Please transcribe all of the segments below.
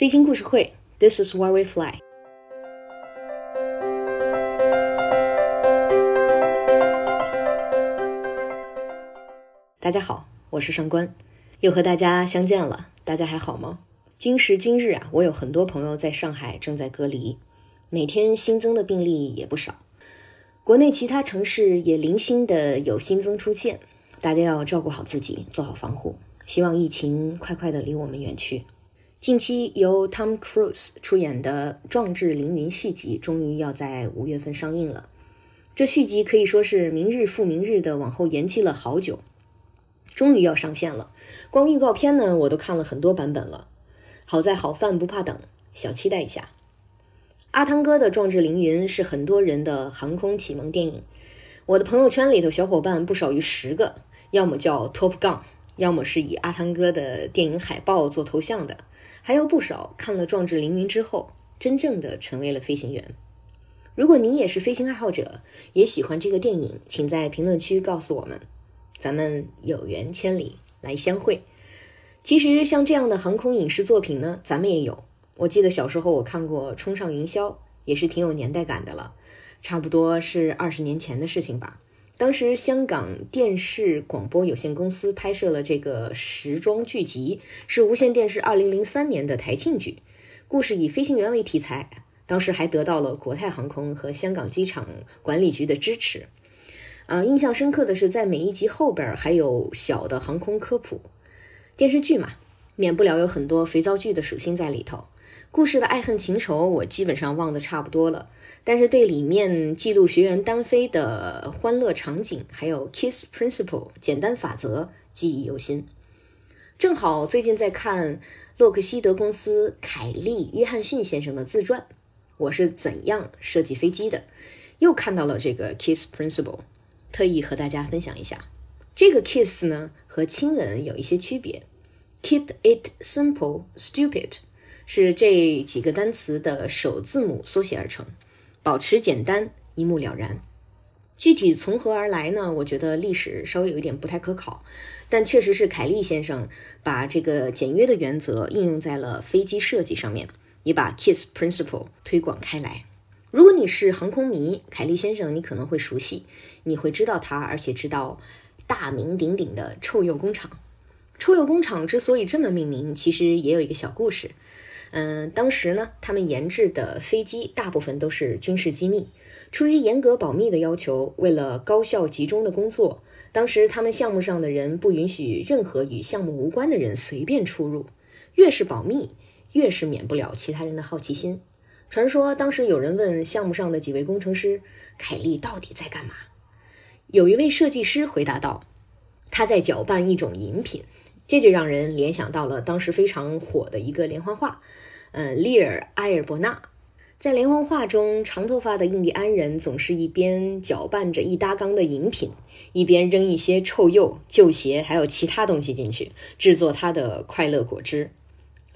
飞行故事会，This is why we fly。大家好，我是上官，又和大家相见了。大家还好吗？今时今日啊，我有很多朋友在上海正在隔离，每天新增的病例也不少。国内其他城市也零星的有新增出现，大家要照顾好自己，做好防护。希望疫情快快的离我们远去。近期由 Tom Cruise 出演的《壮志凌云》续集终于要在五月份上映了。这续集可以说是明日复明日的往后延期了好久，终于要上线了。光预告片呢，我都看了很多版本了。好在好饭不怕等，小期待一下。阿汤哥的《壮志凌云》是很多人的航空启蒙电影。我的朋友圈里头小伙伴不少于十个，要么叫 Top Gun，要么是以阿汤哥的电影海报做头像的。还有不少看了《壮志凌云》之后，真正的成为了飞行员。如果你也是飞行爱好者，也喜欢这个电影，请在评论区告诉我们，咱们有缘千里来相会。其实像这样的航空影视作品呢，咱们也有。我记得小时候我看过《冲上云霄》，也是挺有年代感的了，差不多是二十年前的事情吧。当时香港电视广播有限公司拍摄了这个时装剧集，是无线电视二零零三年的台庆剧，故事以飞行员为题材，当时还得到了国泰航空和香港机场管理局的支持。啊，印象深刻的是在每一集后边还有小的航空科普。电视剧嘛，免不了有很多肥皂剧的属性在里头。故事的爱恨情仇，我基本上忘得差不多了。但是对里面记录学员单飞的欢乐场景，还有 Kiss Principle 简单法则记忆犹新。正好最近在看洛克希德公司凯利约翰逊先生的自传《我是怎样设计飞机的》，又看到了这个 Kiss Principle，特意和大家分享一下。这个 Kiss 呢和亲吻有一些区别，Keep it simple, stupid。是这几个单词的首字母缩写而成，保持简单，一目了然。具体从何而来呢？我觉得历史稍微有一点不太可考，但确实是凯利先生把这个简约的原则应用在了飞机设计上面，也把 KISS Principle 推广开来。如果你是航空迷，凯利先生你可能会熟悉，你会知道他，而且知道大名鼎鼎的臭鼬工厂。臭鼬工厂之所以这么命名，其实也有一个小故事。嗯，当时呢，他们研制的飞机大部分都是军事机密，出于严格保密的要求，为了高效集中的工作，当时他们项目上的人不允许任何与项目无关的人随便出入。越是保密，越是免不了其他人的好奇心。传说当时有人问项目上的几位工程师：“凯利到底在干嘛？”有一位设计师回答道：“他在搅拌一种饮品。”这就让人联想到了当时非常火的一个连环画，呃，利尔埃尔伯纳。在连环画中，长头发的印第安人总是一边搅拌着一大缸的饮品，一边扔一些臭鼬、旧鞋还有其他东西进去，制作他的快乐果汁。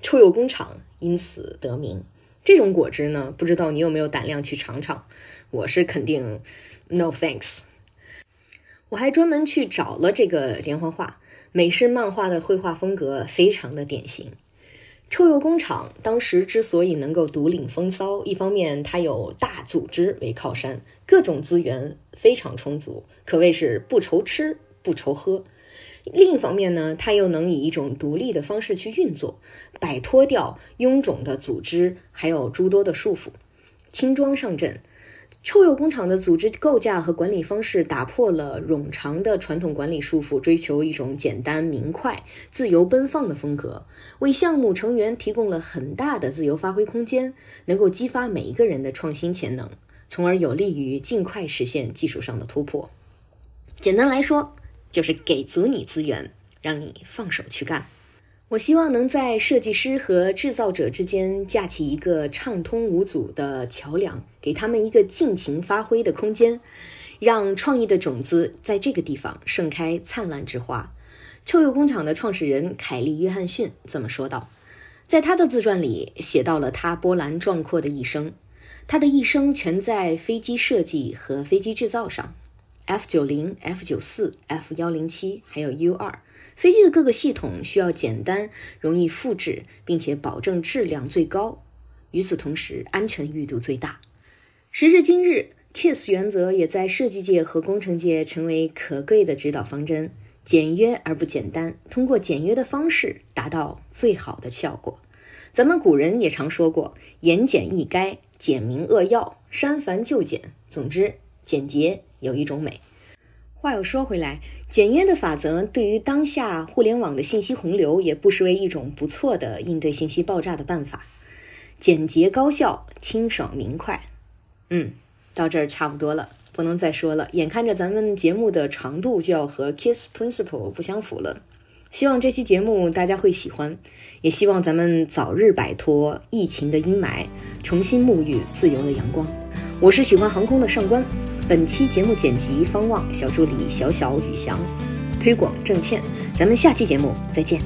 臭鼬工厂因此得名。这种果汁呢，不知道你有没有胆量去尝尝？我是肯定 no thanks。我还专门去找了这个连环画。美式漫画的绘画风格非常的典型。臭鼬工厂当时之所以能够独领风骚，一方面它有大组织为靠山，各种资源非常充足，可谓是不愁吃不愁喝；另一方面呢，它又能以一种独立的方式去运作，摆脱掉臃肿的组织还有诸多的束缚，轻装上阵。臭鼬工厂的组织构架和管理方式打破了冗长的传统管理束缚，追求一种简单明快、自由奔放的风格，为项目成员提供了很大的自由发挥空间，能够激发每一个人的创新潜能，从而有利于尽快实现技术上的突破。简单来说，就是给足你资源，让你放手去干。我希望能在设计师和制造者之间架起一个畅通无阻的桥梁，给他们一个尽情发挥的空间，让创意的种子在这个地方盛开灿烂之花。臭鼬工厂的创始人凯利·约翰逊这么说道，在他的自传里写到了他波澜壮阔的一生，他的一生全在飞机设计和飞机制造上，F 九零、F 九四、F 幺零七，还有 U 二。飞机的各个系统需要简单、容易复制，并且保证质量最高。与此同时，安全裕度最大。时至今日，KISS 原则也在设计界和工程界成为可贵的指导方针：简约而不简单，通过简约的方式达到最好的效果。咱们古人也常说过：“言简意赅，简明扼要，删繁就简。”总之，简洁有一种美。话又说回来，简约的法则对于当下互联网的信息洪流，也不失为一种不错的应对信息爆炸的办法。简洁高效，清爽明快。嗯，到这儿差不多了，不能再说了。眼看着咱们节目的长度就要和 Kiss Principle 不相符了，希望这期节目大家会喜欢，也希望咱们早日摆脱疫情的阴霾，重新沐浴自由的阳光。我是喜欢航空的上官，本期节目剪辑方望，小助理小小宇翔，推广郑倩。咱们下期节目再见。